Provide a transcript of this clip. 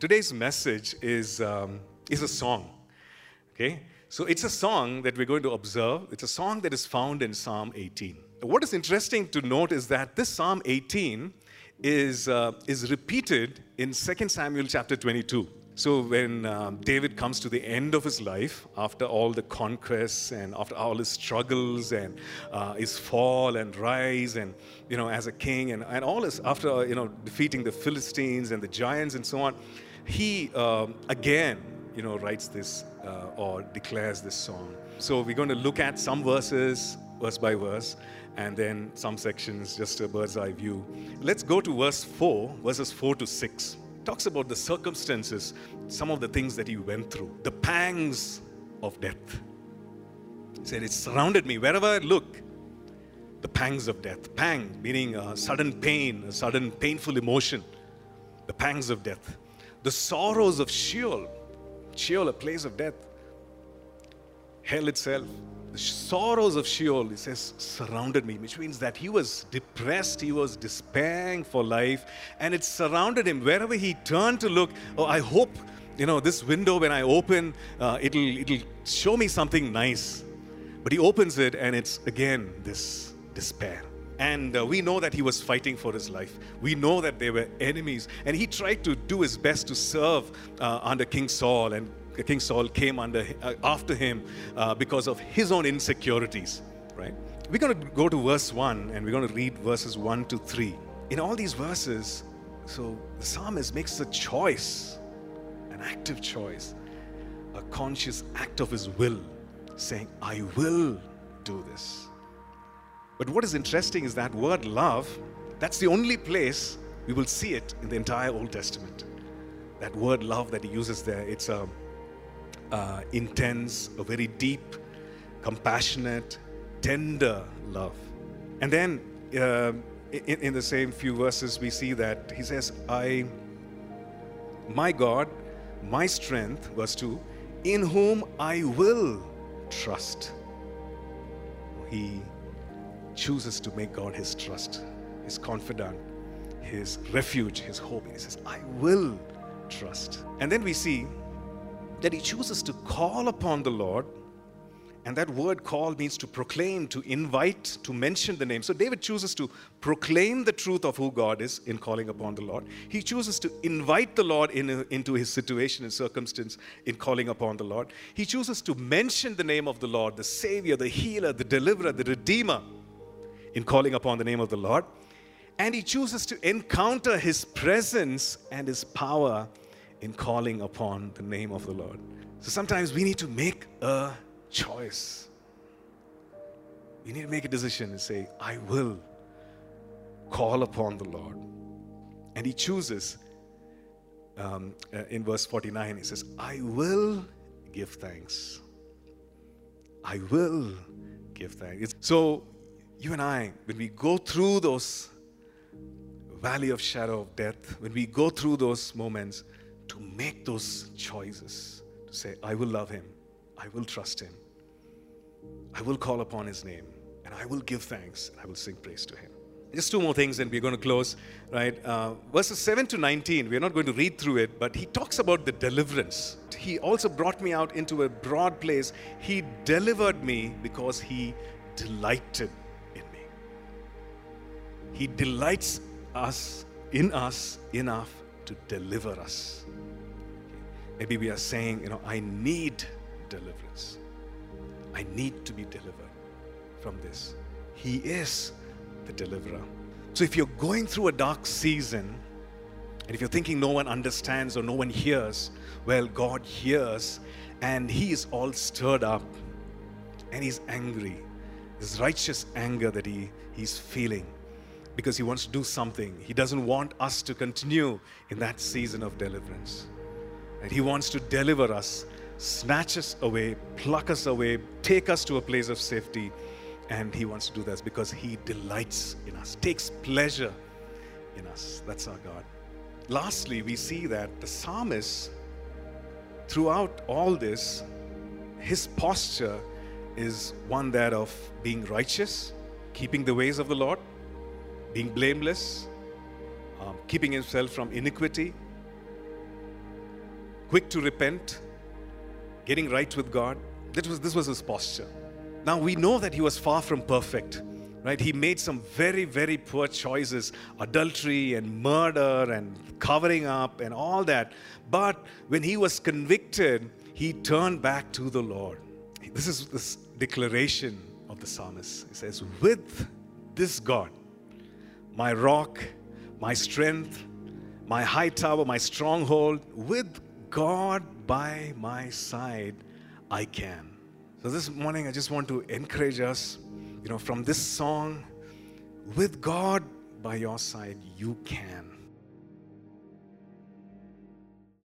Today's message is, um, is a song. Okay? So it's a song that we're going to observe. It's a song that is found in Psalm 18. What is interesting to note is that this Psalm 18 is, uh, is repeated in 2 Samuel chapter 22. So when um, David comes to the end of his life, after all the conquests and after all his struggles and uh, his fall and rise, and you know, as a king, and, and all his after you know defeating the Philistines and the giants and so on, he um, again you know writes this uh, or declares this song. So we're going to look at some verses, verse by verse, and then some sections, just a bird's eye view. Let's go to verse four, verses four to six talks about the circumstances, some of the things that he went through, the pangs of death. He said, It surrounded me wherever I look. The pangs of death. Pang meaning a sudden pain, a sudden painful emotion. The pangs of death. The sorrows of Sheol. Sheol, a place of death. Hell itself the sorrows of Sheol, he says, surrounded me, which means that he was depressed, he was despairing for life, and it surrounded him. Wherever he turned to look, oh, I hope, you know, this window, when I open, uh, it'll, it'll show me something nice. But he opens it, and it's again this despair. And uh, we know that he was fighting for his life. We know that they were enemies. And he tried to do his best to serve uh, under King Saul and King Saul came under, uh, after him uh, because of his own insecurities, right? We're going to go to verse 1 and we're going to read verses 1 to 3. In all these verses, so the psalmist makes a choice, an active choice, a conscious act of his will, saying, I will do this. But what is interesting is that word love, that's the only place we will see it in the entire Old Testament. That word love that he uses there, it's a uh, intense, a very deep, compassionate, tender love. And then uh, in, in the same few verses, we see that he says, I, my God, my strength, verse 2, in whom I will trust. He chooses to make God his trust, his confidant, his refuge, his hope. He says, I will trust. And then we see that he chooses to call upon the Lord. And that word call means to proclaim, to invite, to mention the name. So David chooses to proclaim the truth of who God is in calling upon the Lord. He chooses to invite the Lord in, into his situation and circumstance in calling upon the Lord. He chooses to mention the name of the Lord, the Savior, the Healer, the Deliverer, the Redeemer, in calling upon the name of the Lord. And he chooses to encounter his presence and his power in calling upon the name of the Lord. So sometimes we need to make a choice. We need to make a decision and say, I will call upon the Lord. And he chooses, um, uh, in verse 49, he says, I will give thanks. I will give thanks. So, you and I, when we go through those valley of shadow of death, when we go through those moments, to make those choices to say, I will love him, I will trust him, I will call upon his name, and I will give thanks, and I will sing praise to him. Just two more things, and we're going to close, right? Uh, verses 7 to 19, we're not going to read through it, but he talks about the deliverance. He also brought me out into a broad place. He delivered me because he delighted. He delights us in us enough to deliver us. Maybe we are saying, you know, I need deliverance. I need to be delivered from this. He is the deliverer. So if you're going through a dark season, and if you're thinking no one understands or no one hears, well, God hears and He is all stirred up and He's angry. This righteous anger that he, He's feeling because He wants to do something. He doesn't want us to continue in that season of deliverance. And He wants to deliver us, snatch us away, pluck us away, take us to a place of safety. And He wants to do this because He delights in us, takes pleasure in us. That's our God. Lastly, we see that the psalmist, throughout all this, his posture is one that of being righteous, keeping the ways of the Lord, being blameless, um, keeping himself from iniquity, quick to repent, getting right with God. This was, this was his posture. Now we know that he was far from perfect, right? He made some very, very poor choices adultery and murder and covering up and all that. But when he was convicted, he turned back to the Lord. This is this declaration of the psalmist. He says, With this God, my rock, my strength, my high tower, my stronghold, with God by my side, I can. So this morning, I just want to encourage us, you know, from this song, with God by your side, you can.